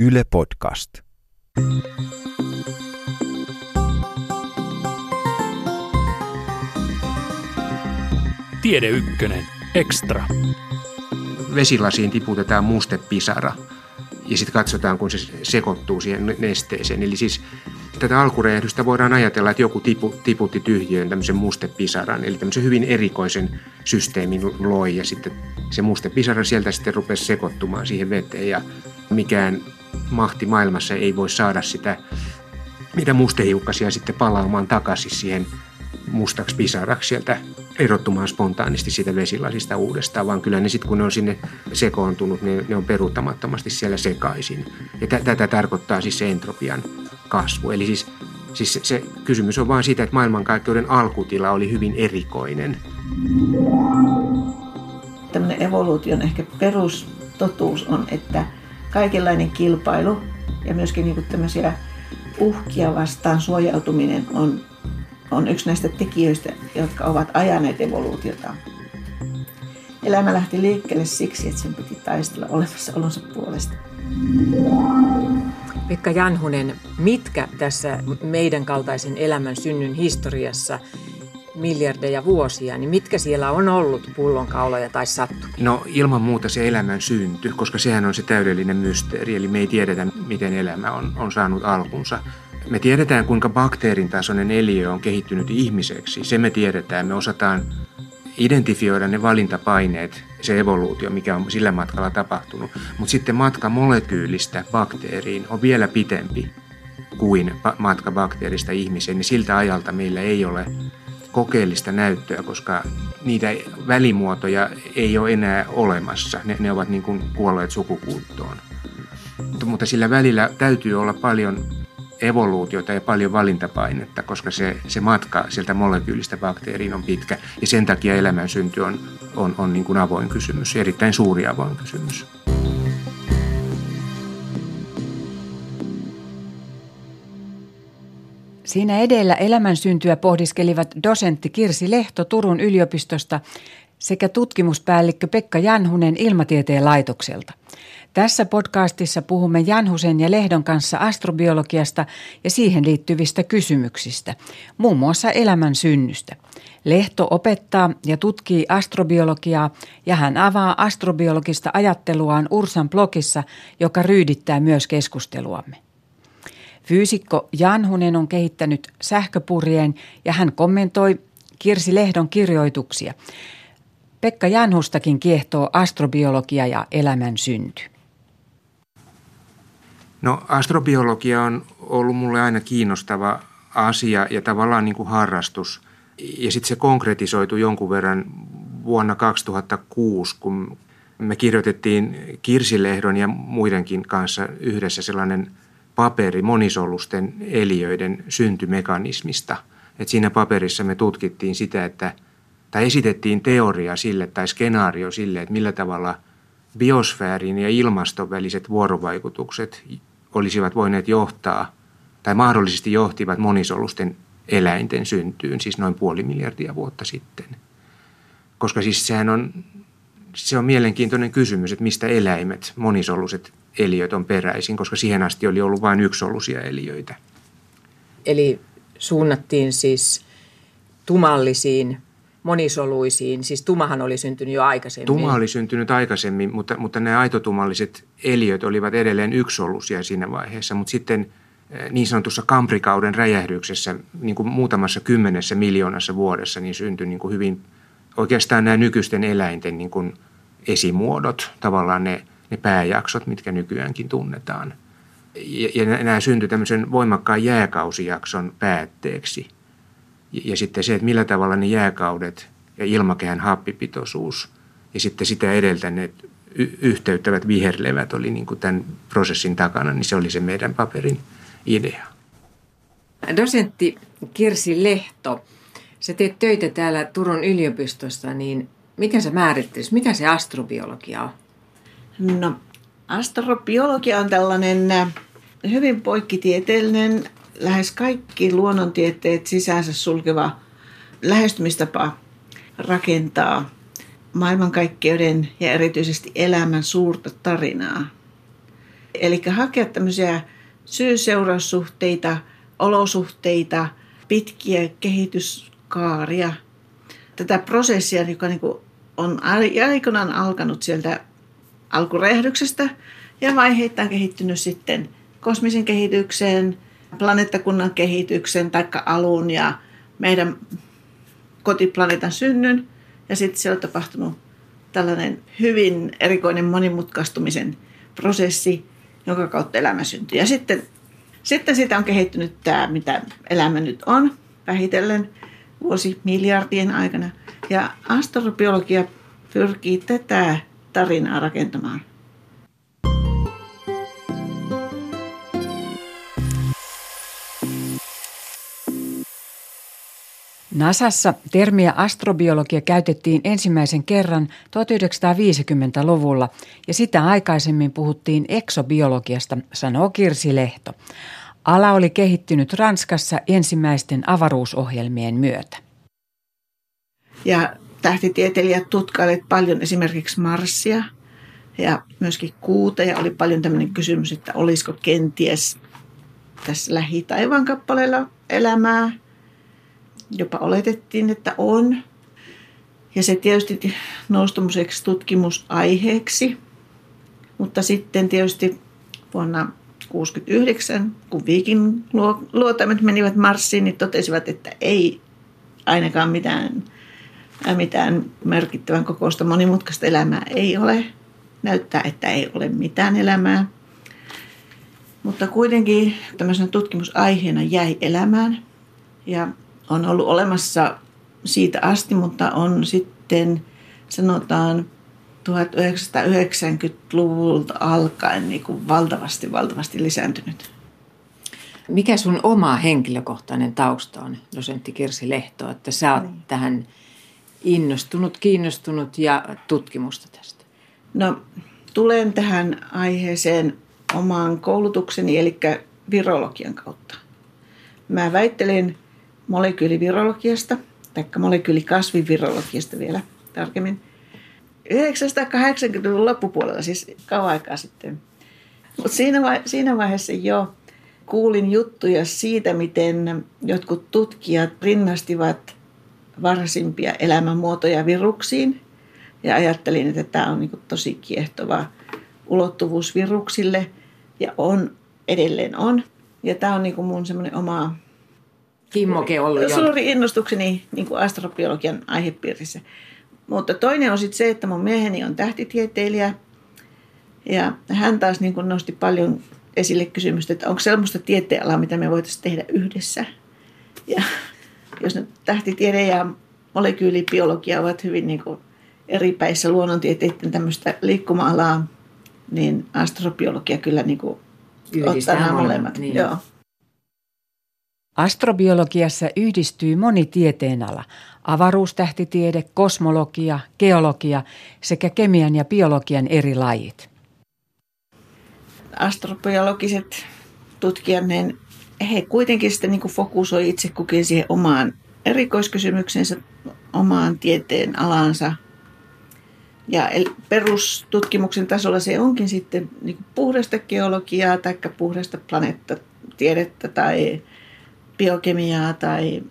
Yle Podcast. Tiede Ykkönen. Extra. Vesilasiin tiputetaan mustepisara ja sitten katsotaan, kun se sekoittuu siihen nesteeseen. Eli siis tätä alkurehdystä voidaan ajatella, että joku tipu, tiputti tyhjöön tämmöisen mustepisaran, eli tämmöisen hyvin erikoisen systeemin loi, ja sitten se mustepisara sieltä sitten rupesi sekoittumaan siihen veteen, ja mikään mahti maailmassa ei voi saada sitä, mitä mustehiukkasia sitten palaamaan takaisin siihen mustaksi pisaraksi sieltä erottumaan spontaanisti siitä vesilasista uudestaan, vaan kyllä ne sitten kun ne on sinne sekoontunut, ne, ne on peruuttamattomasti siellä sekaisin. Ja tätä tarkoittaa siis se entropian kasvu. Eli siis, siis se, se kysymys on vain siitä, että maailmankaikkeuden alkutila oli hyvin erikoinen. Tämmöinen evoluution ehkä perustotuus on, että kaikenlainen kilpailu ja myöskin niin kuin tämmöisiä uhkia vastaan suojautuminen on, on yksi näistä tekijöistä, jotka ovat ajaneet evoluutiota. Elämä lähti liikkeelle siksi, että sen piti taistella olemassaolonsa puolesta. Pekka Janhunen, mitkä tässä meidän kaltaisen elämän synnyn historiassa miljardeja vuosia, niin mitkä siellä on ollut pullonkauloja tai sattumia? No ilman muuta se elämän synty, koska sehän on se täydellinen mysteeri, eli me ei tiedetä, miten elämä on, on saanut alkunsa. Me tiedetään, kuinka bakteerin tasoinen eliö on kehittynyt ihmiseksi. Se me tiedetään. Me osataan identifioida ne valintapaineet, se evoluutio, mikä on sillä matkalla tapahtunut. Mutta sitten matka molekyylistä bakteeriin on vielä pitempi kuin matka bakteerista ihmiseen, niin siltä ajalta meillä ei ole kokeellista näyttöä, koska niitä välimuotoja ei ole enää olemassa. Ne, ne ovat niin kuin kuolleet sukupuuttoon. Mutta, sillä välillä täytyy olla paljon evoluutiota ja paljon valintapainetta, koska se, se matka sieltä molekyylistä bakteeriin on pitkä. Ja sen takia elämän synty on, on, on niin kuin avoin kysymys, erittäin suuri avoin kysymys. Siinä edellä elämän syntyä pohdiskelivat dosentti Kirsi Lehto Turun yliopistosta sekä tutkimuspäällikkö Pekka Janhunen Ilmatieteen laitokselta. Tässä podcastissa puhumme Janhusen ja Lehdon kanssa astrobiologiasta ja siihen liittyvistä kysymyksistä, muun muassa elämän synnystä. Lehto opettaa ja tutkii astrobiologiaa ja hän avaa astrobiologista ajatteluaan Ursan blogissa, joka ryydittää myös keskusteluamme. Fyysikko Janhunen on kehittänyt sähköpurjeen ja hän kommentoi Kirsi Lehdon kirjoituksia. Pekka Janhustakin kiehtoo astrobiologia ja elämän synty. No astrobiologia on ollut mulle aina kiinnostava asia ja tavallaan niin kuin harrastus. Ja sitten se konkretisoitu jonkun verran vuonna 2006, kun me kirjoitettiin Kirsilehdon ja muidenkin kanssa yhdessä sellainen paperi monisolusten eliöiden syntymekanismista. Et siinä paperissa me tutkittiin sitä, että tai esitettiin teoria sille tai skenaario sille, että millä tavalla biosfäärin ja ilmaston väliset vuorovaikutukset olisivat voineet johtaa tai mahdollisesti johtivat monisolusten eläinten syntyyn, siis noin puoli miljardia vuotta sitten. Koska siis sehän on, se on mielenkiintoinen kysymys, että mistä eläimet, monisoluset eliöt on peräisin, koska siihen asti oli ollut vain yksisoluisia eliöitä. Eli suunnattiin siis tumallisiin monisoluisiin, siis tumahan oli syntynyt jo aikaisemmin. Tuma oli syntynyt aikaisemmin, mutta, mutta nämä aitotumalliset eliöt olivat edelleen yksisoluisia siinä vaiheessa, mutta sitten eh, niin sanotussa kamprikauden räjähdyksessä niin kuin muutamassa kymmenessä miljoonassa vuodessa niin syntyi niin kuin hyvin oikeastaan nämä nykyisten eläinten niin kuin esimuodot, tavallaan ne, ne pääjaksot, mitkä nykyäänkin tunnetaan. Ja, ja nämä syntyi tämmöisen voimakkaan jääkausijakson päätteeksi – ja sitten se, että millä tavalla ne jääkaudet ja ilmakehän happipitoisuus ja sitten sitä edeltäneet y- yhteyttävät viherlevät oli niin kuin tämän prosessin takana, niin se oli se meidän paperin idea. Dosentti Kirsi Lehto, sä teet töitä täällä Turun yliopistossa, niin miten sä määrittelisit, mitä se astrobiologia on? No, astrobiologia on tällainen äh, hyvin poikkitieteellinen lähes kaikki luonnontieteet sisäänsä sulkeva lähestymistapa rakentaa maailmankaikkeuden ja erityisesti elämän suurta tarinaa. Eli hakea tämmöisiä syy-seuraussuhteita, olosuhteita, pitkiä kehityskaaria. Tätä prosessia, joka niin on aikoinaan alkanut sieltä alkurehdyksestä ja vaiheittain kehittynyt sitten kosmisen kehitykseen, planeettakunnan kehityksen, taikka alun ja meidän kotiplaneetan synnyn. Ja sitten siellä on tapahtunut tällainen hyvin erikoinen monimutkaistumisen prosessi, jonka kautta elämä syntyy. Ja sitten, sitten siitä on kehittynyt tämä, mitä elämä nyt on, vähitellen vuosi miljardien aikana. Ja astrobiologia pyrkii tätä tarinaa rakentamaan. NASAssa termiä astrobiologia käytettiin ensimmäisen kerran 1950-luvulla ja sitä aikaisemmin puhuttiin eksobiologiasta, sanoo Kirsi Lehto. Ala oli kehittynyt Ranskassa ensimmäisten avaruusohjelmien myötä. Ja tähtitieteilijät tutkailivat paljon esimerkiksi Marsia ja myöskin kuuta ja oli paljon tämmöinen kysymys, että olisiko kenties tässä lähitaivaan kappaleella elämää – jopa oletettiin, että on. Ja se tietysti nousi tutkimusaiheeksi. Mutta sitten tietysti vuonna 1969, kun Viikin luotaimet menivät Marsiin, niin totesivat, että ei ainakaan mitään, mitään merkittävän kokoista monimutkaista elämää ei ole. Näyttää, että ei ole mitään elämää. Mutta kuitenkin tämmöisenä tutkimusaiheena jäi elämään. Ja on ollut olemassa siitä asti, mutta on sitten sanotaan 1990-luvulta alkaen niin kuin valtavasti, valtavasti lisääntynyt. Mikä sun oma henkilökohtainen tausta on, dosentti Kirsi Lehto, että sä oot niin. tähän innostunut, kiinnostunut ja tutkimusta tästä? No, tulen tähän aiheeseen omaan koulutukseni, eli virologian kautta. Mä väittelin molekyylivirologiasta, tai molekyylikasvivirologiasta vielä tarkemmin. 980-luvun loppupuolella, siis kauan aikaa sitten. Mutta siinä, vai, siinä vaiheessa jo kuulin juttuja siitä, miten jotkut tutkijat rinnastivat varhaisimpia elämänmuotoja viruksiin. Ja ajattelin, että tämä on niin tosi kiehtova ulottuvuus viruksille. Ja on, edelleen on. Ja tämä on niin mun semmoinen oma Kimmoke ollut jo. Suuri innostukseni niin kuin astrobiologian aihepiirissä. Mutta toinen on sitten se, että mun mieheni on tähtitieteilijä. Ja hän taas niin kuin nosti paljon esille kysymystä, että onko sellaista tieteenalaa, mitä me voitaisiin tehdä yhdessä. Ja jos nyt tähtitiede ja molekyylibiologia ovat hyvin niin kuin eri päissä luonnontieteiden tämmöistä liikkuma-alaa, niin astrobiologia kyllä niin kuin ottaa nämä molemmat. Niin. Joo. Astrobiologiassa yhdistyy moni tieteenala, avaruustähtitiede, kosmologia, geologia sekä kemian ja biologian eri lajit. Astrobiologiset tutkijat, niin he kuitenkin sitten niin fokusoi itse kukin siihen omaan erikoiskysymyksensä, omaan tieteen alansa. Ja perustutkimuksen tasolla se onkin sitten niin puhdasta geologiaa tai puhdasta planeettatiedettä tai biokemiaa tai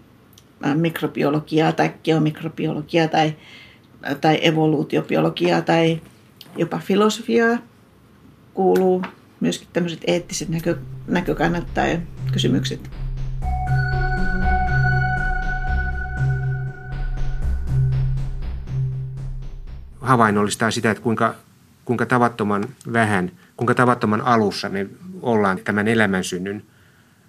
äh, mikrobiologiaa tai geomikrobiologiaa tai, tai evoluutiobiologiaa tai jopa filosofiaa kuuluu myöskin tämmöiset eettiset näkö, näkökannat tai kysymykset. Havainnollistaa sitä, että kuinka, kuinka tavattoman vähän, kuinka tavattoman alussa me ollaan tämän elämänsynnyn –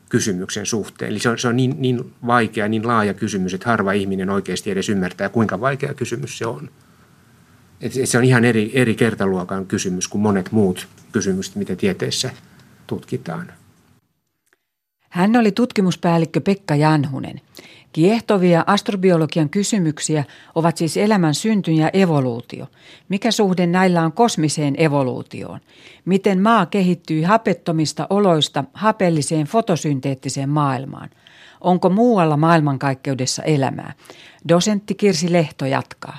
kysymyksen suhteen. Eli se on, se on niin, niin vaikea, niin laaja kysymys, että harva ihminen oikeasti edes ymmärtää, kuinka vaikea kysymys se on. Et se on ihan eri, eri kertaluokan kysymys kuin monet muut kysymykset, mitä tieteessä tutkitaan. Hän oli tutkimuspäällikkö Pekka Janhunen. Kiehtovia astrobiologian kysymyksiä ovat siis elämän synty ja evoluutio. Mikä suhde näillä on kosmiseen evoluutioon? Miten maa kehittyy hapettomista oloista hapelliseen fotosynteettiseen maailmaan? Onko muualla maailmankaikkeudessa elämää? Dosentti Kirsi Lehto jatkaa.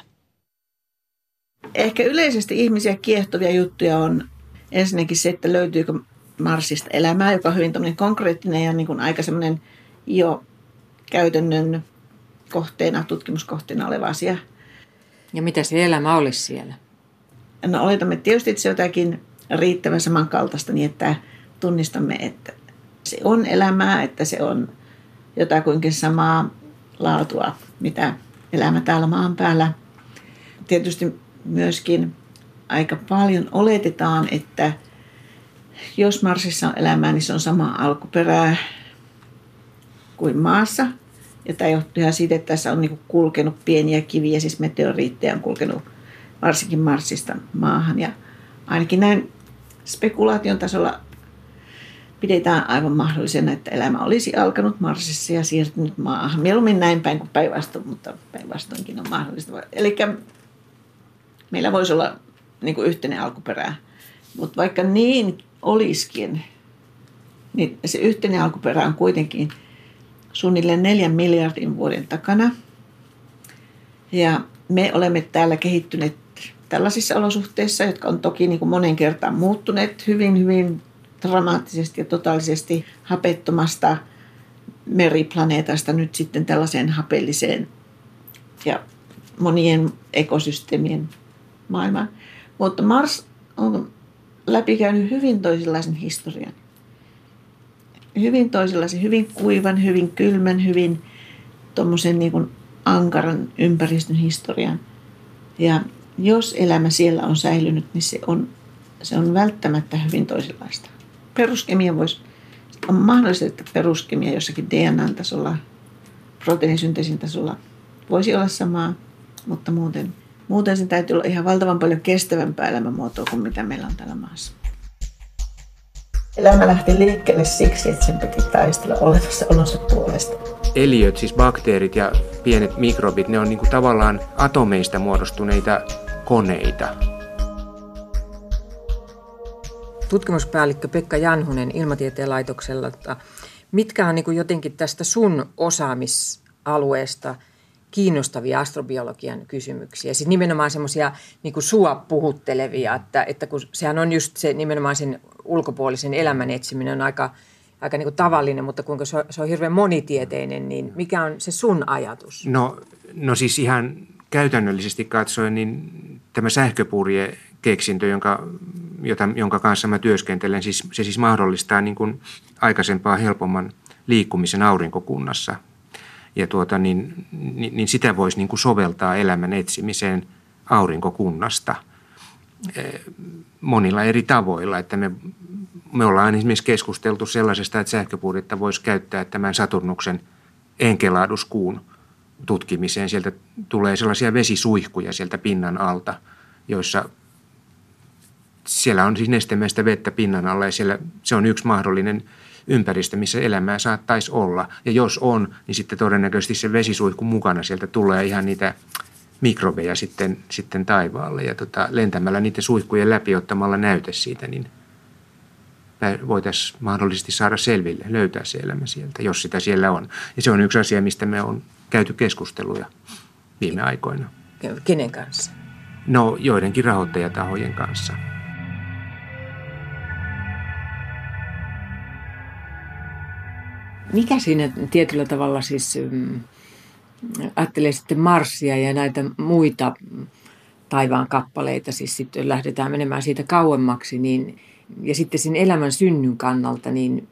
Ehkä yleisesti ihmisiä kiehtovia juttuja on ensinnäkin se, että löytyykö Marsista elämää, joka on hyvin konkreettinen ja niin kuin aika semmoinen jo käytännön kohteena, tutkimuskohteena oleva asia. Ja mitä se elämä olisi siellä? No oletamme tietysti, että se jotakin riittävän samankaltaista niin, että tunnistamme, että se on elämää, että se on jotakuinkin samaa laatua, mitä elämä täällä maan päällä. Tietysti myöskin aika paljon oletetaan, että jos Marsissa on elämää, niin se on sama alkuperää kuin maassa. Ja tämä johtuu ihan siitä, että tässä on niin kulkenut pieniä kiviä, siis meteoriitteja on kulkenut varsinkin Marsista maahan. Ja ainakin näin spekulaation tasolla pidetään aivan mahdollisena, että elämä olisi alkanut Marsissa ja siirtynyt maahan. Mieluummin näin päin kuin päinvastoin, mutta päinvastoinkin on mahdollista. Eli meillä voisi olla niin yhteinen alkuperä. Mutta vaikka niin olisikin, niin se yhteinen alkuperä on kuitenkin suunnilleen neljän miljardin vuoden takana. Ja me olemme täällä kehittyneet tällaisissa olosuhteissa, jotka on toki niin kuin monen kertaan muuttuneet hyvin, hyvin dramaattisesti ja totaalisesti hapettomasta meriplaneetasta nyt sitten tällaiseen hapelliseen ja monien ekosysteemien maailmaan. Mutta Mars on läpikäynyt hyvin toisenlaisen historian. Hyvin toisenlaisen, hyvin kuivan, hyvin kylmän, hyvin tuommoisen niin ankaran ympäristön historian. Ja jos elämä siellä on säilynyt, niin se on, se on välttämättä hyvin toisenlaista. Peruskemia voisi, on mahdollista, että peruskemia jossakin DNA-tasolla, proteiinisynteesin tasolla voisi olla samaa, mutta muuten, muuten se täytyy olla ihan valtavan paljon kestävämpää elämänmuotoa kuin mitä meillä on täällä maassa. Elämä lähti liikkeelle siksi, että sen piti taistella olevassa olonsa puolesta. Eliöt, siis bakteerit ja pienet mikrobit, ne on niin kuin tavallaan atomeista muodostuneita koneita. Tutkimuspäällikkö Pekka Janhunen Ilmatieteen laitoksella. Mitkä on niin jotenkin tästä sun osaamisalueesta kiinnostavia astrobiologian kysymyksiä? Siis nimenomaan semmoisia niin sua puhuttelevia, että, että kun sehän on just se nimenomaan sen ulkopuolisen elämän etsiminen on aika, aika niin tavallinen, mutta kuinka se on, se on hirveän monitieteinen, niin mikä on se sun ajatus? No, no siis ihan käytännöllisesti katsoen, niin tämä sähköpurje keksintö, jonka, jota, jonka kanssa mä työskentelen, siis, se siis mahdollistaa niin kuin aikaisempaa helpomman liikkumisen aurinkokunnassa. Ja tuota, niin, niin, niin sitä voisi niin kuin soveltaa elämän etsimiseen aurinkokunnasta eh, monilla eri tavoilla. Että me, me ollaan esimerkiksi keskusteltu sellaisesta, että sähköpurjetta voisi käyttää tämän Saturnuksen enkeladuskuun tutkimiseen. Sieltä tulee sellaisia vesisuihkuja sieltä pinnan alta, joissa siellä on siis nestemäistä vettä pinnan alla ja siellä se on yksi mahdollinen ympäristö, missä elämää saattaisi olla. Ja jos on, niin sitten todennäköisesti se vesisuihku mukana sieltä tulee ihan niitä mikrobeja sitten, sitten taivaalle. Ja tota, lentämällä niiden suihkujen läpi ottamalla näyte siitä, niin voitaisiin mahdollisesti saada selville, löytää se elämä sieltä, jos sitä siellä on. Ja se on yksi asia, mistä me on käyty keskusteluja viime aikoina. Kenen kanssa? No joidenkin rahoittajatahojen kanssa. Mikä siinä tietyllä tavalla siis mm, ajattelee sitten Marsia ja näitä muita taivaan kappaleita, siis sitten lähdetään menemään siitä kauemmaksi, niin, ja sitten sen elämän synnyn kannalta, niin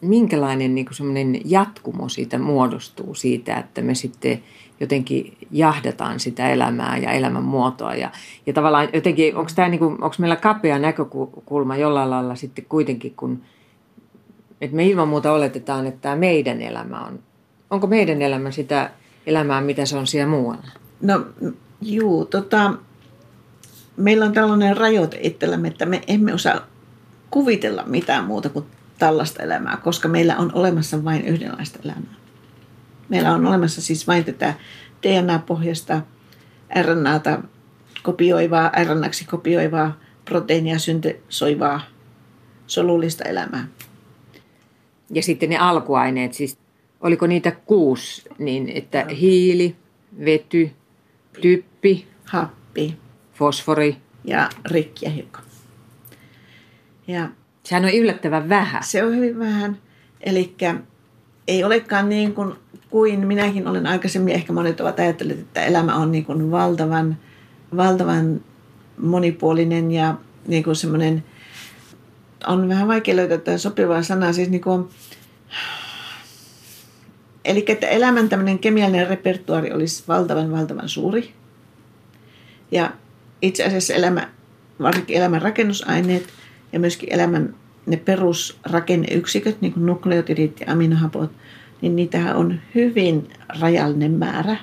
minkälainen niin semmoinen jatkumo siitä muodostuu siitä, että me sitten jotenkin jahdataan sitä elämää ja elämän muotoa. Ja, ja tavallaan jotenkin, onko, tämä niin kuin, onko meillä kapea näkökulma jollain lailla sitten kuitenkin, kun että me ilman muuta oletetaan, että tämä meidän elämä on, onko meidän elämä sitä elämää, mitä se on siellä muualla? No juu, tota, meillä on tällainen rajoite itsellämme, että me emme osaa kuvitella mitään muuta kuin tällaista elämää, koska meillä on olemassa vain yhdenlaista elämää. Meillä on olemassa siis vain tätä DNA-pohjasta RNAta kopioivaa, RNAksi kopioivaa, proteiinia syntesoivaa solullista elämää. Ja sitten ne alkuaineet, siis oliko niitä kuusi, niin että hiili, vety, typpi, happi, fosfori ja rikki ja hiukka. Ja Sehän on yllättävän vähän. se on hyvin vähän. Eli ei olekaan niin kuin, kuin minäkin olen aikaisemmin, ehkä monet ovat ajatelleet, että elämä on niin kuin valtavan, valtavan monipuolinen ja niin kuin semmoinen, on vähän vaikea löytää tätä sopivaa sanaa, siis niin kuin, eli että elämän tämmöinen kemiallinen repertuaari olisi valtavan, valtavan suuri. Ja itse asiassa elämä, varsinkin elämän rakennusaineet ja myöskin elämän ne perusrakenneyksiköt, niin kuin nukleotidit ja aminohapot, niin niitähän on hyvin rajallinen määrä.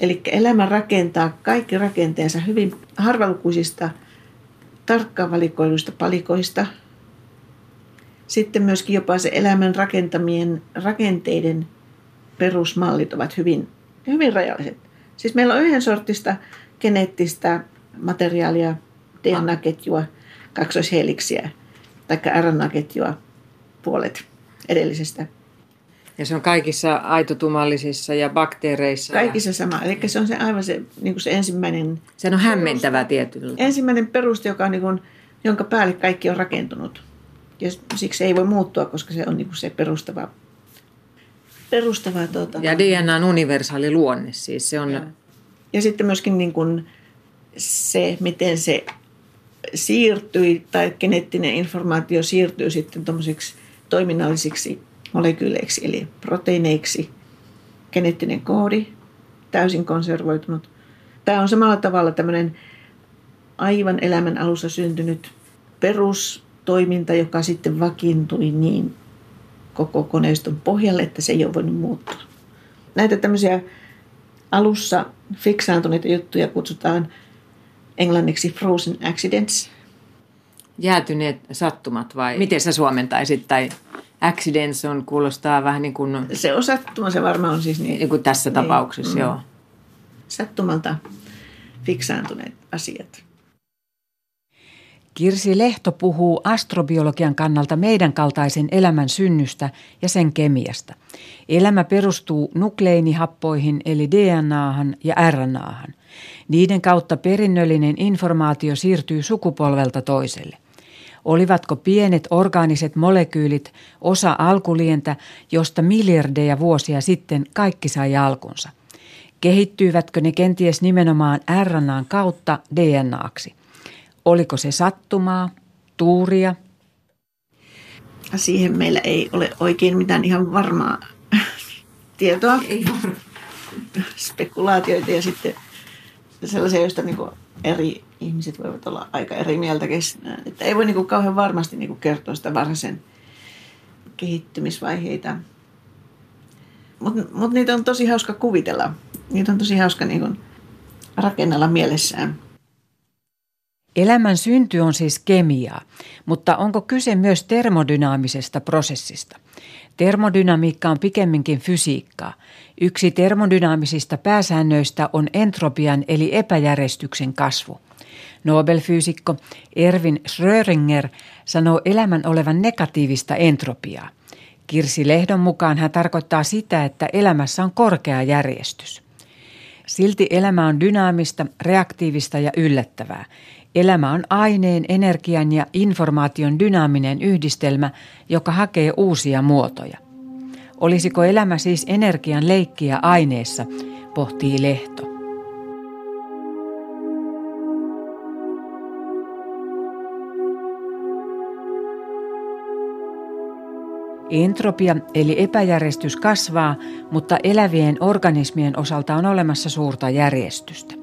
Eli elämä rakentaa kaikki rakenteensa hyvin harvalukuisista, tarkkaan valikoiduista palikoista. Sitten myöskin jopa se elämän rakentamien rakenteiden perusmallit ovat hyvin, hyvin rajalliset. Siis meillä on yhden sortista geneettistä materiaalia, DNA-ketjua, kaksoisheliksiä tai RNA-ketjua puolet edellisestä. Ja se on kaikissa aitotumallisissa ja bakteereissa. Kaikissa sama. Eli se on se aivan se, niin kuin se ensimmäinen, Se on hämmentävää tietyllä. ensimmäinen peruste, joka on niin kuin, jonka päälle kaikki on rakentunut. Ja siksi se ei voi muuttua, koska se on niin kuin se perustava, perustava tuota, Ja DNA on universaali luonne siis. Se on, Joo. Ja sitten myöskin niin kuin se, miten se siirtyi tai geneettinen informaatio siirtyy sitten tuommoisiksi toiminnallisiksi molekyyleiksi, eli proteiineiksi, geneettinen koodi, täysin konservoitunut. Tämä on samalla tavalla tämmöinen aivan elämän alussa syntynyt perustoiminta, joka sitten vakiintui niin koko koneiston pohjalle, että se ei ole voinut muuttua. Näitä tämmöisiä alussa fiksaantuneita juttuja kutsutaan englanniksi frozen accidents. jäätyneet sattumat vai miten sä suomentaisit? Tai accidents on, kuulostaa vähän niin kuin, Se on sattuma, se varmaan on siis niin, niin kuin tässä Niin, tapauksessa, mm. joo. sattumalta fiksaantuneet asiat. Kirsi Lehto puhuu astrobiologian kannalta meidän kaltaisen elämän synnystä ja sen kemiasta. Elämä perustuu nukleinihappoihin eli DNAhan ja RNAhan. Niiden kautta perinnöllinen informaatio siirtyy sukupolvelta toiselle. Olivatko pienet orgaaniset molekyylit osa alkulientä, josta miljardeja vuosia sitten kaikki sai alkunsa? Kehittyivätkö ne kenties nimenomaan RNAn kautta DNAksi? Oliko se sattumaa, tuuria? Siihen meillä ei ole oikein mitään ihan varmaa tietoa. Ei Spekulaatioita ja sitten sellaisia, joista niin eri ihmiset voivat olla aika eri mieltä keskenään. Että ei voi niin kuin kauhean varmasti niin kuin kertoa sitä varhaisen kehittymisvaiheita. Mutta mut niitä on tosi hauska kuvitella. Niitä on tosi hauska niin kuin rakennella mielessään. Elämän synty on siis kemiaa, mutta onko kyse myös termodynaamisesta prosessista? Termodynamiikka on pikemminkin fysiikkaa. Yksi termodynaamisista pääsäännöistä on entropian eli epäjärjestyksen kasvu. Nobelfyysikko Erwin Schrödinger sanoo elämän olevan negatiivista entropiaa. Kirsi Lehdon mukaan hän tarkoittaa sitä, että elämässä on korkea järjestys. Silti elämä on dynaamista, reaktiivista ja yllättävää. Elämä on aineen, energian ja informaation dynaaminen yhdistelmä, joka hakee uusia muotoja. Olisiko elämä siis energian leikkiä aineessa, pohtii Lehto. Entropia eli epäjärjestys kasvaa, mutta elävien organismien osalta on olemassa suurta järjestystä.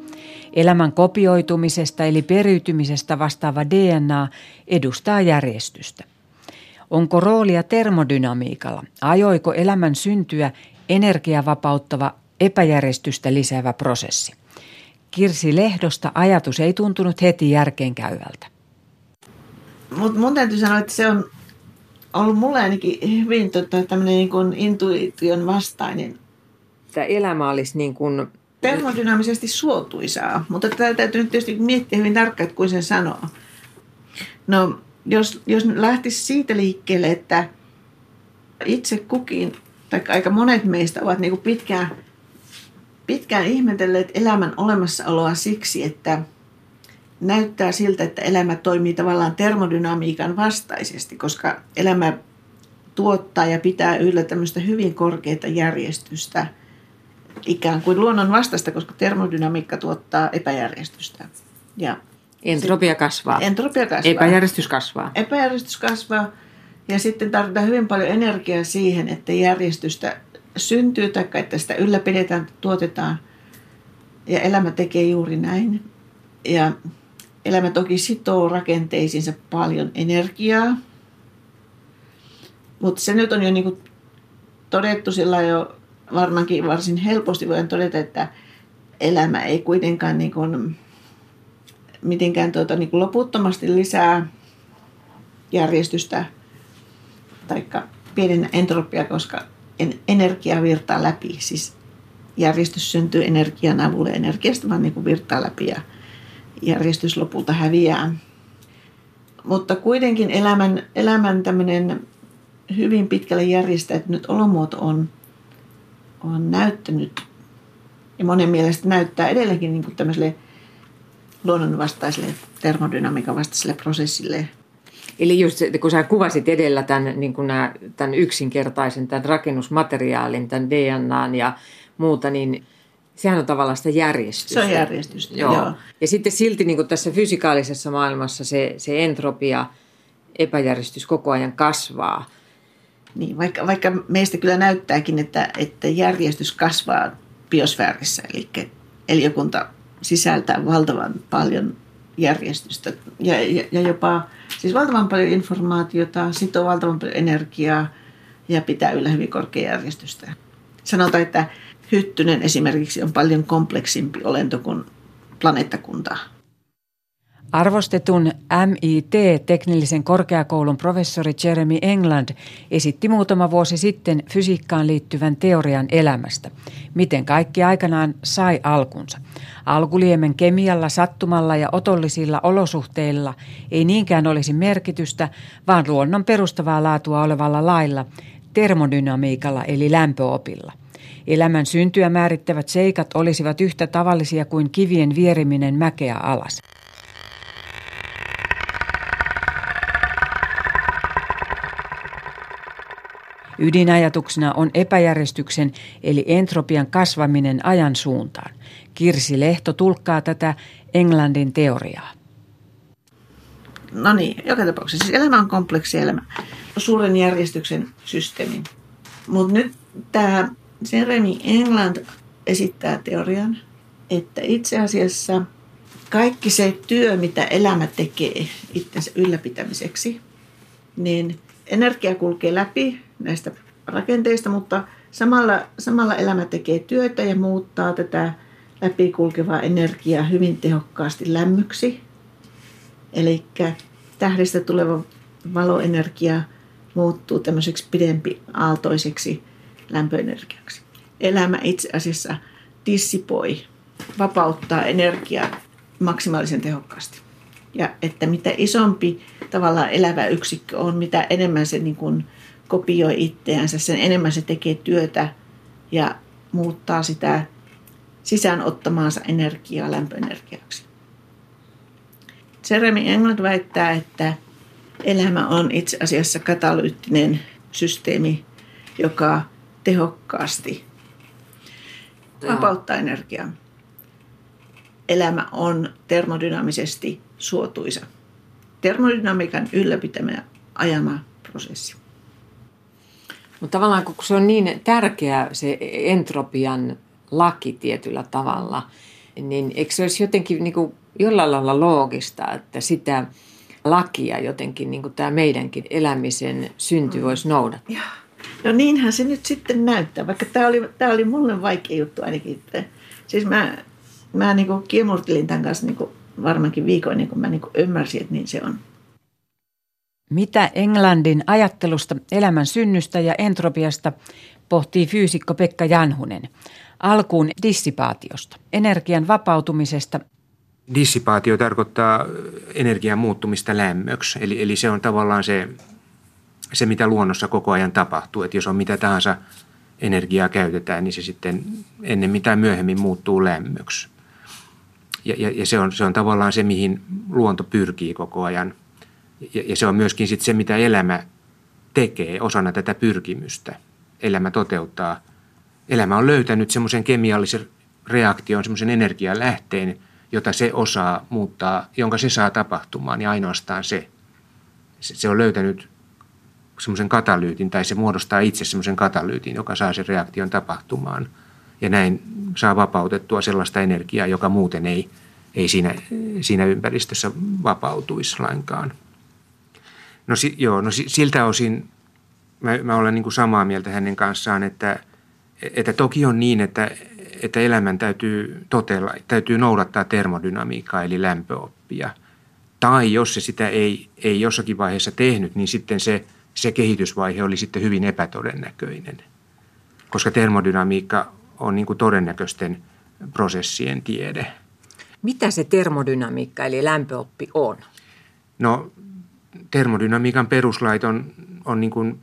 Elämän kopioitumisesta eli periytymisestä vastaava DNA edustaa järjestystä. Onko roolia termodynamiikalla? Ajoiko elämän syntyä energiavapauttava epäjärjestystä lisäävä prosessi? Kirsi Lehdosta ajatus ei tuntunut heti järkeenkäyvältä. Mutta mun täytyy sanoa, että se on ollut mulle ainakin hyvin tota, tämmöinen niin kuin intuition vastainen. Tämä elämä olisi niin kuin Termodynaamisesti suotuisaa, mutta tätä täytyy nyt tietysti miettiä hyvin tarkkaan, että kuin sen sanoo. No, jos, jos lähtisi siitä liikkeelle, että itse kukin, tai aika monet meistä ovat niin kuin pitkään, pitkään ihmetelleet elämän olemassaoloa siksi, että näyttää siltä, että elämä toimii tavallaan termodynamiikan vastaisesti, koska elämä tuottaa ja pitää yllä tämmöistä hyvin korkeita järjestystä ikään kuin luonnon vastasta, koska termodynamiikka tuottaa epäjärjestystä. Ja Entropia kasvaa. Entropia kasvaa. Epäjärjestys kasvaa. Epäjärjestys kasvaa. Ja sitten tarvitaan hyvin paljon energiaa siihen, että järjestystä syntyy tai että sitä ylläpidetään, tuotetaan. Ja elämä tekee juuri näin. Ja elämä toki sitoo rakenteisiinsa paljon energiaa. Mutta se nyt on jo niin kuin todettu sillä jo varmaankin varsin helposti voidaan todeta, että elämä ei kuitenkaan niin kuin mitenkään tuota, niin kuin loputtomasti lisää järjestystä tai pienen entropia, koska energia virtaa läpi. Siis järjestys syntyy energian avulla energiasta vaan niin kuin virtaa läpi ja järjestys lopulta häviää. Mutta kuitenkin elämän, elämän tämmöinen hyvin pitkälle järjestäytynyt olomuoto on, on näyttänyt ja monen mielestä näyttää edelleenkin niin kuin tämmöiselle luonnonvastaiselle termodynamiikan vastaiselle prosessille. Eli just kun sä kuvasit edellä tämän, niin kuin nämä, tämän yksinkertaisen tämän rakennusmateriaalin, tämän DNAn ja muuta, niin sehän on tavallaan sitä järjestystä. Se on järjestystä, joo. joo. Ja sitten silti niin kuin tässä fysikaalisessa maailmassa se, se entropia, epäjärjestys koko ajan kasvaa. Niin, vaikka, vaikka meistä kyllä näyttääkin, että, että järjestys kasvaa biosfäärissä, eli eliökunta sisältää valtavan paljon järjestystä ja, ja, ja jopa siis valtavan paljon informaatiota, sitoo valtavan paljon energiaa ja pitää yllä hyvin korkea järjestystä. Sanotaan, että hyttynen esimerkiksi on paljon kompleksimpi olento kuin planeettakunta. Arvostetun MIT-teknillisen korkeakoulun professori Jeremy England esitti muutama vuosi sitten fysiikkaan liittyvän teorian elämästä. Miten kaikki aikanaan sai alkunsa. Alkuliemen kemialla, sattumalla ja otollisilla olosuhteilla ei niinkään olisi merkitystä, vaan luonnon perustavaa laatua olevalla lailla, termodynamiikalla eli lämpöopilla. Elämän syntyä määrittävät seikat olisivat yhtä tavallisia kuin kivien vieriminen mäkeä alas. Ydinajatuksena on epäjärjestyksen eli entropian kasvaminen ajan suuntaan. Kirsi Lehto tulkkaa tätä Englannin teoriaa. No niin, joka tapauksessa. Siis elämä on kompleksi elämä. Suuren järjestyksen systeemi. Mutta nyt tämä Jeremy England esittää teorian, että itse asiassa kaikki se työ, mitä elämä tekee itsensä ylläpitämiseksi, niin energia kulkee läpi näistä rakenteista, mutta samalla, samalla elämä tekee työtä ja muuttaa tätä läpikulkevaa energiaa hyvin tehokkaasti lämmöksi. Eli tähdistä tuleva valoenergia muuttuu tämmöiseksi pidempi aaltoiseksi lämpöenergiaksi. Elämä itse asiassa dissipoi, vapauttaa energiaa maksimaalisen tehokkaasti. Ja että mitä isompi tavallaan elävä yksikkö on, mitä enemmän se niin kuin kopioi itseänsä, sen enemmän se tekee työtä ja muuttaa sitä sisään ottamaansa energiaa lämpöenergiaksi. Jeremy England väittää, että elämä on itse asiassa katalyyttinen systeemi, joka tehokkaasti vapauttaa energiaa. Elämä on termodynaamisesti suotuisa. Termodynamiikan ylläpitämä ajama prosessi. Mutta tavallaan kun se on niin tärkeä se entropian laki tietyllä tavalla, niin eikö se olisi jotenkin niin kuin jollain lailla loogista, että sitä lakia jotenkin niin kuin tämä meidänkin elämisen synty mm. voisi noudattaa? No niinhän se nyt sitten näyttää, vaikka tämä oli, tämä oli mulle vaikea juttu ainakin. Että, siis mä, mä niin kuin kiemurtelin tämän kanssa niin kuin varmaankin viikoin, niin kuin mä niin kuin ymmärsin, että niin se on. Mitä Englannin ajattelusta elämän synnystä ja entropiasta pohtii fyysikko Pekka Janhunen. Alkuun dissipaatiosta, energian vapautumisesta. Dissipaatio tarkoittaa energian muuttumista lämmöksi, eli, eli se on tavallaan se, se, mitä luonnossa koko ajan tapahtuu. Että jos on mitä tahansa energiaa käytetään, niin se sitten ennen mitä myöhemmin muuttuu lämmöksi. Ja, ja, ja se, on, se on tavallaan se, mihin luonto pyrkii koko ajan. Ja, ja se on myöskin sit se, mitä elämä tekee osana tätä pyrkimystä. Elämä toteuttaa. Elämä on löytänyt semmoisen kemiallisen reaktion, semmoisen energialähteen, jota se osaa muuttaa, jonka se saa tapahtumaan ja ainoastaan se. Se on löytänyt semmoisen katalyytin tai se muodostaa itse semmoisen katalyytin, joka saa sen reaktion tapahtumaan. Ja näin saa vapautettua sellaista energiaa, joka muuten ei, ei siinä, siinä ympäristössä vapautuisi lainkaan. No, si, joo, no siltä osin mä, mä olen niin kuin samaa mieltä hänen kanssaan, että, että toki on niin, että, että elämän täytyy totella, täytyy noudattaa termodynamiikkaa eli lämpöoppia. Tai jos se sitä ei, ei jossakin vaiheessa tehnyt, niin sitten se, se kehitysvaihe oli sitten hyvin epätodennäköinen. Koska termodynamiikka on niin kuin todennäköisten prosessien tiede. Mitä se termodynamiikka eli lämpöoppi on? No termodynamiikan peruslait on, on niin kuin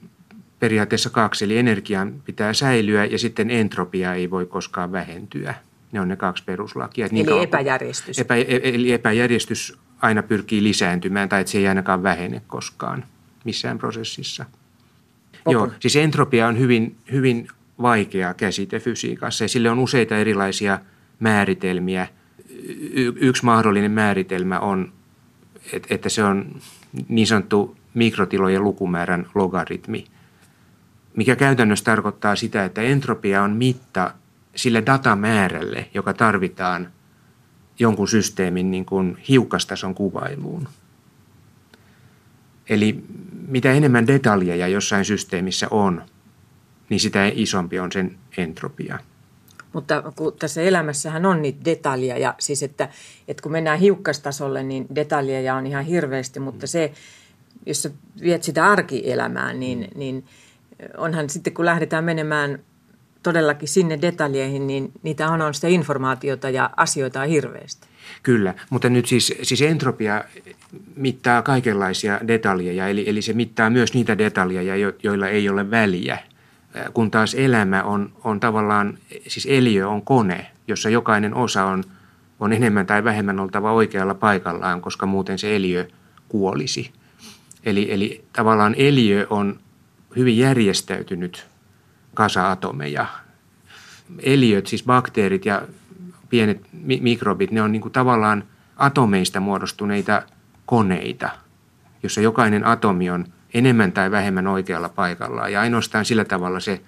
periaatteessa kaksi, eli energian pitää säilyä ja sitten entropia ei voi koskaan vähentyä. Ne on ne kaksi peruslakia. Eli niin epäjärjestys. Epä, e- eli epäjärjestys aina pyrkii lisääntymään tai että se ei ainakaan vähene koskaan missään prosessissa. Open. Joo, siis entropia on hyvin, hyvin vaikea käsite fysiikassa ja sille on useita erilaisia määritelmiä. Y- yksi mahdollinen määritelmä on, että se on niin sanottu mikrotilojen lukumäärän logaritmi – mikä käytännössä tarkoittaa sitä, että entropia on mitta sille datamäärälle, joka tarvitaan jonkun systeemin niin kuin hiukkastason kuvailuun. Eli mitä enemmän detaljeja jossain systeemissä on, niin sitä isompi on sen entropia. Mutta kun tässä elämässähän on niitä detaljeja, siis että, että kun mennään hiukkastasolle, niin detaljeja on ihan hirveästi, mutta se, jos sä viet sitä arkielämään, niin, niin – onhan sitten kun lähdetään menemään todellakin sinne detaljeihin, niin niitä on, on sitä informaatiota ja asioita on hirveästi. Kyllä, mutta nyt siis, siis entropia mittaa kaikenlaisia detaljeja, eli, eli se mittaa myös niitä detaljeja, jo, joilla ei ole väliä. Kun taas elämä on, on tavallaan, siis eliö on kone, jossa jokainen osa on, on enemmän tai vähemmän oltava oikealla paikallaan, koska muuten se eliö kuolisi. Eli, eli tavallaan eliö on hyvin järjestäytynyt kasa atomeja. Eliöt, siis bakteerit ja pienet mikrobit, ne on niin kuin tavallaan atomeista muodostuneita koneita, jossa jokainen atomi on enemmän tai vähemmän oikealla paikallaan. Ja ainoastaan sillä tavalla se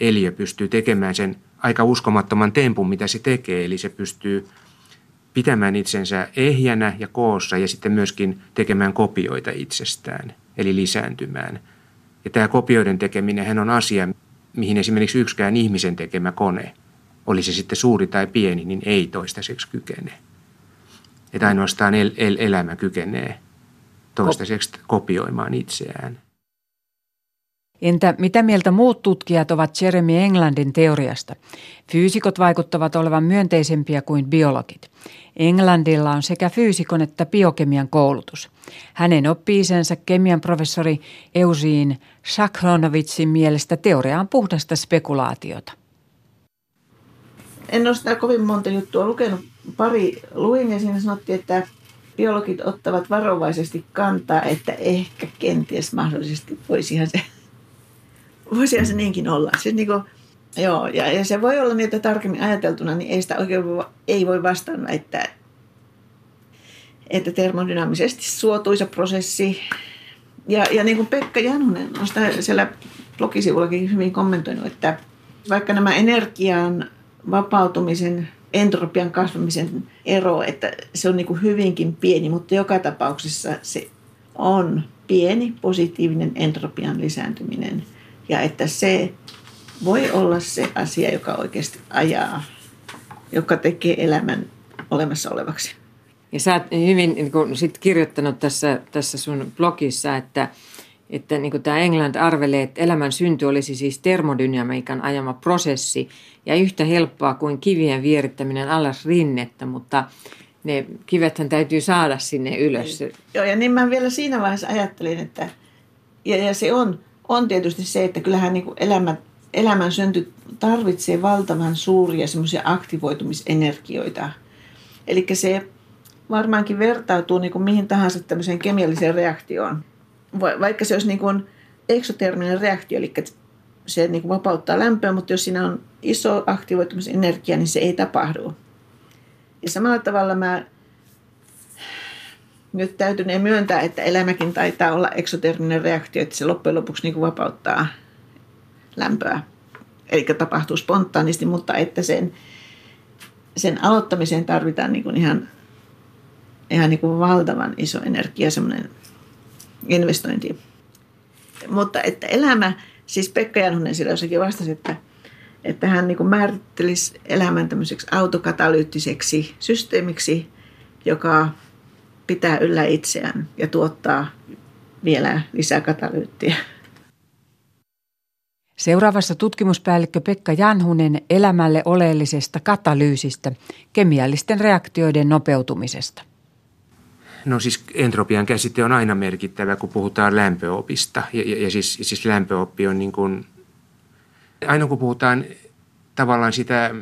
eliö pystyy tekemään sen aika uskomattoman tempun, mitä se tekee. Eli se pystyy pitämään itsensä ehjänä ja koossa ja sitten myöskin tekemään kopioita itsestään, eli lisääntymään – ja tämä kopioiden tekeminen on asia, mihin esimerkiksi yksikään ihmisen tekemä kone, oli se sitten suuri tai pieni, niin ei toistaiseksi kykene. Että ainoastaan el- el- elämä kykenee toistaiseksi kopioimaan itseään. Entä mitä mieltä muut tutkijat ovat Jeremy Englandin teoriasta? Fyysikot vaikuttavat olevan myönteisempiä kuin biologit. Englandilla on sekä fyysikon että biokemian koulutus. Hänen oppiisensa kemian professori Eusiin Shakronovitsin mielestä teoria on puhdasta spekulaatiota. En ole sitä kovin monta juttua lukenut. Pari luin ja siinä sanottiin, että biologit ottavat varovaisesti kantaa, että ehkä kenties mahdollisesti voisihan se, voisihan se niinkin olla. Siis niin kuin, joo, ja, ja, se voi olla niin, että tarkemmin ajateltuna, niin ei sitä oikein voi, ei voi vastaan väittää, että termodynaamisesti suotuisa prosessi. Ja, ja niin kuin Pekka Janhunen on sitä siellä blogisivullakin hyvin kommentoinut, että vaikka nämä energian vapautumisen, entropian kasvamisen ero, että se on niin kuin hyvinkin pieni, mutta joka tapauksessa se on pieni positiivinen entropian lisääntyminen. Ja että se voi olla se asia, joka oikeasti ajaa, joka tekee elämän olemassa olevaksi. Ja sä oot hyvin niin kun, sit kirjoittanut tässä, tässä sun blogissa, että, että niin tämä England arvelee, että elämän synty olisi siis termodynamiikan ajama prosessi ja yhtä helppoa kuin kivien vierittäminen alas rinnettä, mutta ne kivethän täytyy saada sinne ylös. Joo, ja niin mä vielä siinä vaiheessa ajattelin, että ja, ja se on, on tietysti se, että kyllähän niin elämä, elämän synty tarvitsee valtavan suuria semmoisia aktivoitumisenergioita – Eli se varmaankin vertautuu niin kuin mihin tahansa tämmöiseen kemialliseen reaktioon. Vaikka se olisi niin kuin eksoterminen reaktio, eli se niin kuin vapauttaa lämpöä, mutta jos siinä on iso aktivoitumisenergia, niin se ei tapahdu. Ja samalla tavalla mä nyt täytyneen myöntää, että elämäkin taitaa olla eksoterminen reaktio, että se loppujen lopuksi niin kuin vapauttaa lämpöä. Eli tapahtuu spontaanisti, mutta että sen, sen aloittamiseen tarvitaan niin kuin ihan, ihan niin kuin valtavan iso energia, semmoinen investointi. Mutta että elämä, siis Pekka Janhunen sillä jossakin vastasi, että, että hän niin kuin määrittelisi elämän tämmöiseksi autokatalyyttiseksi systeemiksi, joka pitää yllä itseään ja tuottaa vielä lisää katalyyttiä. Seuraavassa tutkimuspäällikkö Pekka Janhunen elämälle oleellisesta katalyysistä, kemiallisten reaktioiden nopeutumisesta. No siis entropian käsite on aina merkittävä, kun puhutaan lämpöopista. Ja, ja, ja siis, siis lämpöoppi on niin kuin, aina kun puhutaan tavallaan sitä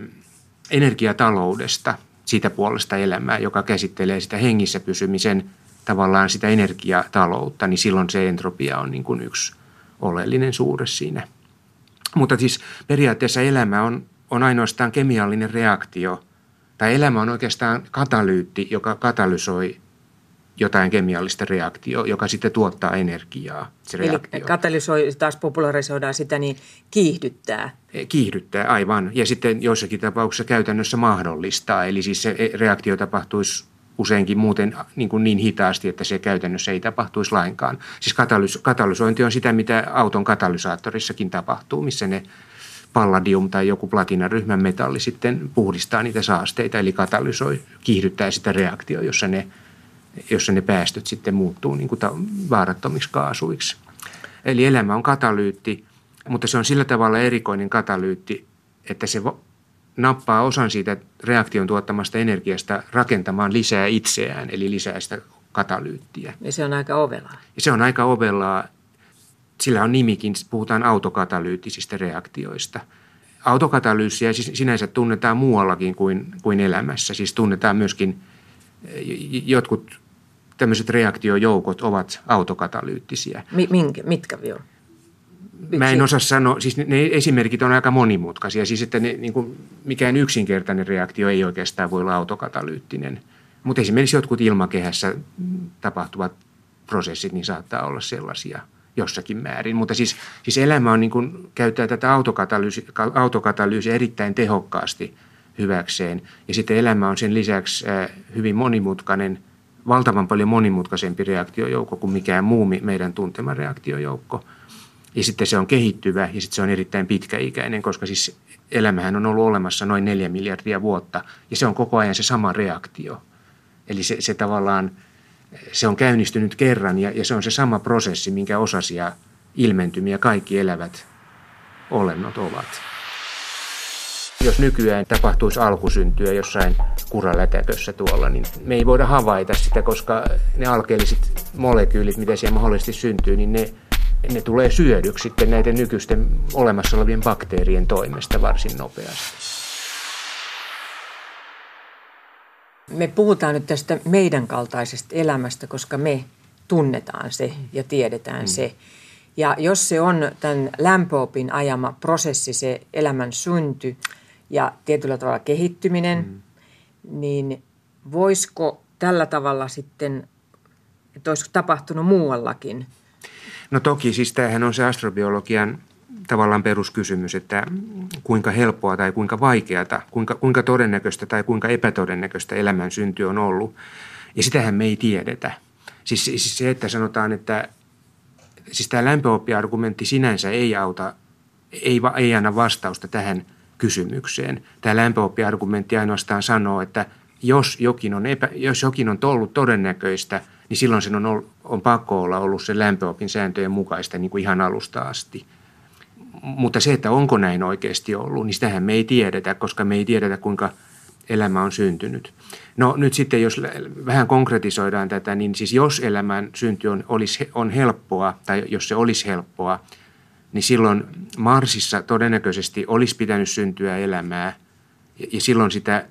energiataloudesta, siitä puolesta elämää, joka käsittelee sitä hengissä pysymisen tavallaan sitä energiataloutta, niin silloin se entropia on niin kuin yksi oleellinen suure siinä. Mutta siis periaatteessa elämä on, on ainoastaan kemiallinen reaktio, tai elämä on oikeastaan katalyytti, joka katalysoi jotain kemiallista reaktioa, joka sitten tuottaa energiaa. Se Eli reaktio. katalysoi, taas popularisoidaan sitä, niin kiihdyttää. E, kiihdyttää, aivan. Ja sitten joissakin tapauksissa käytännössä mahdollistaa. Eli siis se e, reaktio tapahtuisi useinkin muuten niin, kuin niin hitaasti, että se käytännössä ei tapahtuisi lainkaan. Siis katalys- katalysointi on sitä, mitä auton katalysaattorissakin tapahtuu, missä ne palladium tai joku platinaryhmän metalli sitten puhdistaa niitä saasteita, eli katalysoi, kiihdyttää sitä reaktioa, jossa ne – jossa ne päästöt sitten muuttuu niin kuin vaarattomiksi kaasuiksi. Eli elämä on katalyytti, mutta se on sillä tavalla erikoinen katalyytti, että se nappaa osan siitä reaktion tuottamasta energiasta rakentamaan lisää itseään, eli lisää sitä katalyyttiä. Ja se on aika ovelaa. Ja se on aika ovelaa. Sillä on nimikin, puhutaan autokatalyyttisistä reaktioista. Autokatalyysiä siis sinänsä tunnetaan muuallakin kuin, kuin elämässä. Siis tunnetaan myöskin jotkut tämmöiset reaktiojoukot ovat autokatalyyttisiä. Minkä, mitkä vielä? Mä en osaa sanoa, siis ne esimerkit on aika monimutkaisia, siis että ne, niin kuin mikään yksinkertainen reaktio ei oikeastaan voi olla autokatalyyttinen. Mutta esimerkiksi jotkut ilmakehässä tapahtuvat prosessit, niin saattaa olla sellaisia jossakin määrin. Mutta siis, siis elämä on niin kuin, käyttää tätä autokatalyysiä, autokatalyysiä erittäin tehokkaasti hyväkseen. Ja sitten elämä on sen lisäksi hyvin monimutkainen – valtavan paljon monimutkaisempi reaktiojoukko kuin mikään muu meidän tuntema reaktiojoukko. Ja sitten se on kehittyvä ja sitten se on erittäin pitkäikäinen, koska siis elämähän on ollut olemassa noin neljä miljardia vuotta ja se on koko ajan se sama reaktio. Eli se, se tavallaan, se on käynnistynyt kerran ja, ja se on se sama prosessi, minkä osasia ilmentymiä kaikki elävät olennot ovat jos nykyään tapahtuisi alkusyntyä jossain kuralätäkössä tuolla, niin me ei voida havaita sitä, koska ne alkeelliset molekyylit, mitä siellä mahdollisesti syntyy, niin ne, ne tulee syödyksi sitten näiden nykyisten olemassa olevien bakteerien toimesta varsin nopeasti. Me puhutaan nyt tästä meidän kaltaisesta elämästä, koska me tunnetaan se ja tiedetään mm. se. Ja jos se on tämän lämpöopin ajama prosessi, se elämän synty, ja tietyllä tavalla kehittyminen, mm. niin voisiko tällä tavalla sitten, että olisiko tapahtunut muuallakin? No toki, siis tämähän on se astrobiologian tavallaan peruskysymys, että kuinka helppoa tai kuinka vaikeata, kuinka, kuinka todennäköistä tai kuinka epätodennäköistä elämän synty on ollut. Ja sitähän me ei tiedetä. Siis, siis se, että sanotaan, että siis tämä lämpöoppiargumentti sinänsä ei auta, ei, ei anna vastausta tähän – kysymykseen. Tämä lämpöoppiargumentti ainoastaan sanoo, että jos jokin on, epä, jos jokin on ollut todennäköistä, niin silloin sen on, ollut, on pakko olla ollut sen lämpöopin sääntöjen mukaista niin kuin ihan alusta asti. Mutta se, että onko näin oikeasti ollut, niin sitähän me ei tiedetä, koska me ei tiedetä, kuinka elämä on syntynyt. No nyt sitten, jos vähän konkretisoidaan tätä, niin siis jos elämän synty on, olisi, on helppoa, tai jos se olisi helppoa, niin silloin Marsissa todennäköisesti olisi pitänyt syntyä elämää ja silloin sitä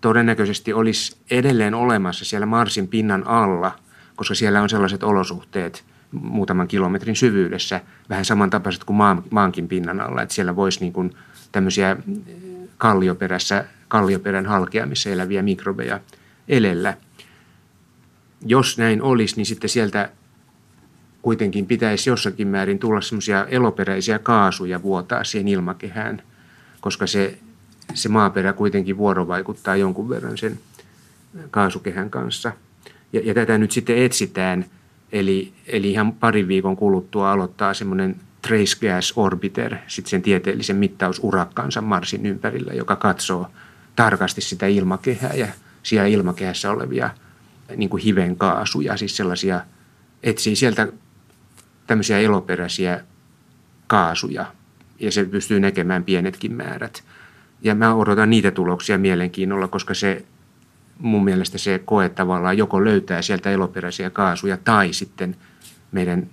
todennäköisesti olisi edelleen olemassa siellä Marsin pinnan alla, koska siellä on sellaiset olosuhteet muutaman kilometrin syvyydessä, vähän samantapaiset kuin maan, maankin pinnan alla, että siellä voisi niin kuin tämmöisiä kallioperässä, kallioperän halkeamissa eläviä mikrobeja elellä. Jos näin olisi, niin sitten sieltä kuitenkin pitäisi jossakin määrin tulla semmoisia eloperäisiä kaasuja vuotaa siihen ilmakehään, koska se, se maaperä kuitenkin vuorovaikuttaa jonkun verran sen kaasukehän kanssa. Ja, ja tätä nyt sitten etsitään, eli, eli ihan parin viikon kuluttua aloittaa semmoinen Trace Gas Orbiter, sitten sen tieteellisen mittausurakkaansa Marsin ympärillä, joka katsoo tarkasti sitä ilmakehää ja siellä ilmakehässä olevia niin kuin hivenkaasuja, siis sellaisia, etsii sieltä tämmöisiä eloperäisiä kaasuja ja se pystyy näkemään pienetkin määrät. Ja mä odotan niitä tuloksia mielenkiinnolla, koska se mun mielestä se koe tavallaan joko löytää sieltä eloperäisiä kaasuja tai sitten meidän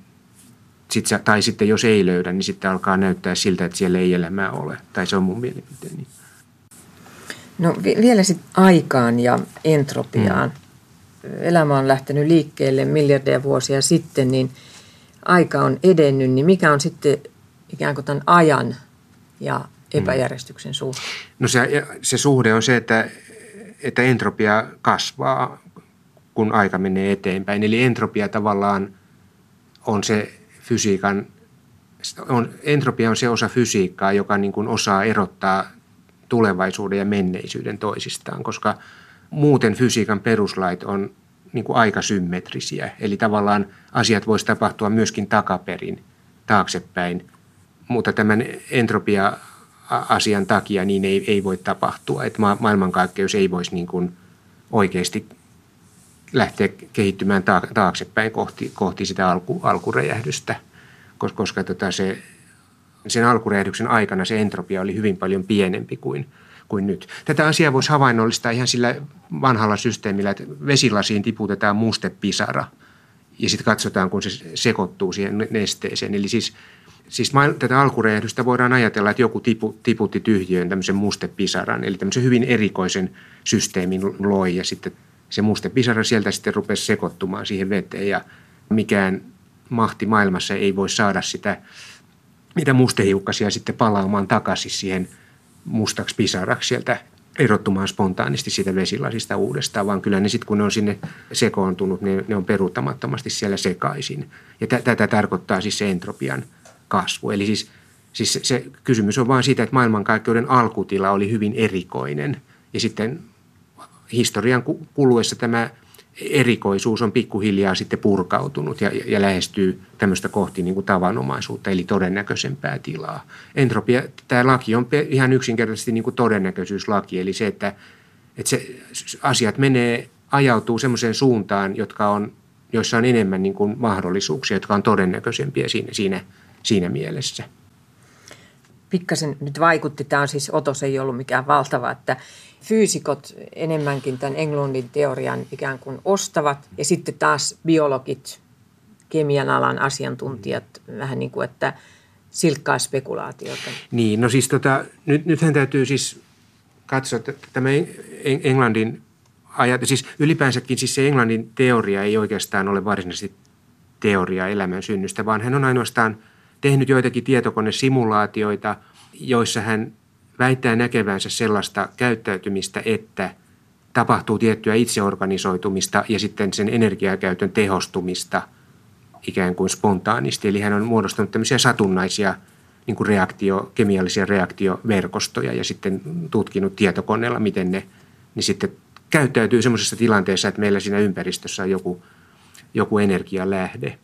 sit, tai sitten jos ei löydä, niin sitten alkaa näyttää siltä, että siellä ei elämää ole. Tai se on mun mielipiteeni. No vielä sitten aikaan ja entropiaan. Mm. Elämä on lähtenyt liikkeelle miljardeja vuosia sitten, niin – aika on edennyt, niin mikä on sitten ikään kuin tämän ajan ja epäjärjestyksen suhde? No se, se suhde on se, että, että entropia kasvaa, kun aika menee eteenpäin. Eli entropia tavallaan on se fysiikan, on, entropia on se osa fysiikkaa, joka niin kuin osaa erottaa tulevaisuuden ja menneisyyden toisistaan, koska muuten fysiikan peruslait on niin kuin aikasymmetrisiä. Eli tavallaan asiat voisi tapahtua myöskin takaperin, taaksepäin, mutta tämän entropia-asian takia niin ei, ei voi tapahtua. Että ma- maailmankaikkeus ei voisi niin kuin oikeasti lähteä kehittymään taaksepäin kohti, kohti sitä alku, alkuräjähdystä, koska, koska tota se, sen alkuräjähdyksen aikana se entropia oli hyvin paljon pienempi kuin – kuin nyt. Tätä asiaa voisi havainnollistaa ihan sillä vanhalla systeemillä, että vesilasiin tiputetaan mustepisara ja sitten katsotaan, kun se sekoittuu siihen nesteeseen. Eli siis, siis tätä alkuräjähdystä voidaan ajatella, että joku tipu, tiputti tyhjöön tämmöisen mustepisaran, eli tämmöisen hyvin erikoisen systeemin loi ja sitten se mustepisara sieltä sitten rupesi sekoittumaan siihen veteen ja mikään mahti maailmassa ei voi saada sitä, mitä mustehiukkasia sitten palaamaan takaisin siihen – mustaksi pisaraksi sieltä erottumaan spontaanisti siitä vesilasista uudestaan, vaan kyllä ne sitten kun ne on sinne sekoontunut, ne, ne on peruuttamattomasti siellä sekaisin. Ja tätä tarkoittaa siis se entropian kasvu. Eli siis, siis se, se kysymys on vain siitä, että maailmankaikkeuden alkutila oli hyvin erikoinen. Ja sitten historian kuluessa tämä erikoisuus on pikkuhiljaa sitten purkautunut ja, ja lähestyy tämmöistä kohti niin kuin tavanomaisuutta, eli todennäköisempää tilaa. Entropia, tämä laki on ihan yksinkertaisesti niin kuin todennäköisyyslaki, eli se, että, että se, asiat menee, ajautuu semmoiseen suuntaan, jotka on, joissa on enemmän niin kuin mahdollisuuksia, jotka on todennäköisempiä siinä, siinä, siinä mielessä pikkasen nyt vaikutti, tämä on siis otos ei ollut mikään valtava, että fyysikot enemmänkin tämän Englundin teorian ikään kuin ostavat ja sitten taas biologit, kemian alan asiantuntijat vähän niin kuin, että silkkaa spekulaatiota. Niin, no siis tota, nyt, nythän täytyy siis katsoa, tämä Englannin ajat, siis ylipäänsäkin siis se Englannin teoria ei oikeastaan ole varsinaisesti teoria elämän synnystä, vaan hän on ainoastaan tehnyt joitakin tietokonesimulaatioita, joissa hän väittää näkevänsä sellaista käyttäytymistä, että tapahtuu tiettyä itseorganisoitumista ja sitten sen energiakäytön tehostumista ikään kuin spontaanisti. Eli hän on muodostanut tämmöisiä satunnaisia niin kuin reaktio, kemiallisia reaktioverkostoja ja sitten tutkinut tietokoneella, miten ne niin sitten käyttäytyy semmoisessa tilanteessa, että meillä siinä ympäristössä on joku, joku energialähde.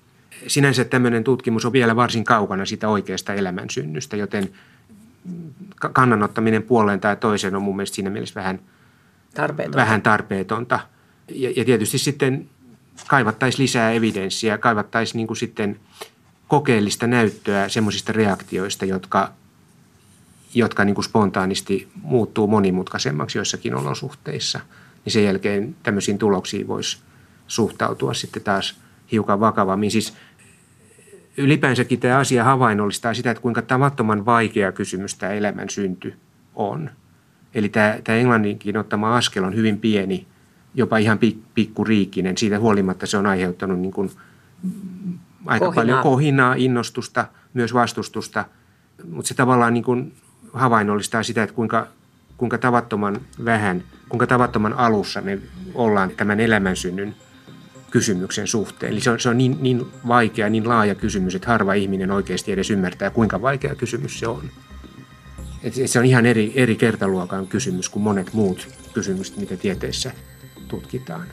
Sinänsä tämmöinen tutkimus on vielä varsin kaukana sitä oikeasta elämän synnystä, joten – kannanottaminen puoleen tai toiseen on mun mielestä siinä mielessä vähän tarpeetonta. Vähän tarpeetonta. Ja, ja tietysti sitten kaivattaisiin lisää evidenssiä, kaivattaisiin niin kuin sitten kokeellista näyttöä semmoisista reaktioista, jotka, jotka niin kuin spontaanisti muuttuu monimutkaisemmaksi joissakin olosuhteissa. Niin sen jälkeen tämmöisiin tuloksiin voisi suhtautua sitten taas hiukan vakavammin. Siis ylipäänsäkin tämä asia havainnollistaa sitä, että kuinka tavattoman vaikea kysymys tämä elämän synty on. Eli tämä, tämä englanninkin ottama askel on hyvin pieni, jopa ihan pikkuriikkinen. Siitä huolimatta se on aiheuttanut niin kuin aika kohinaa. paljon kohinaa, innostusta, myös vastustusta. Mutta se tavallaan niin kuin havainnollistaa sitä, että kuinka, kuinka tavattoman vähän, kuinka tavattoman alussa me ollaan tämän elämänsynnyn kysymyksen suhteen. Eli se on, se on niin, niin vaikea, niin laaja kysymys, että harva ihminen oikeasti edes ymmärtää, kuinka vaikea kysymys se on. Et se on ihan eri, eri kertaluokan kysymys kuin monet muut kysymykset, mitä tieteessä tutkitaan.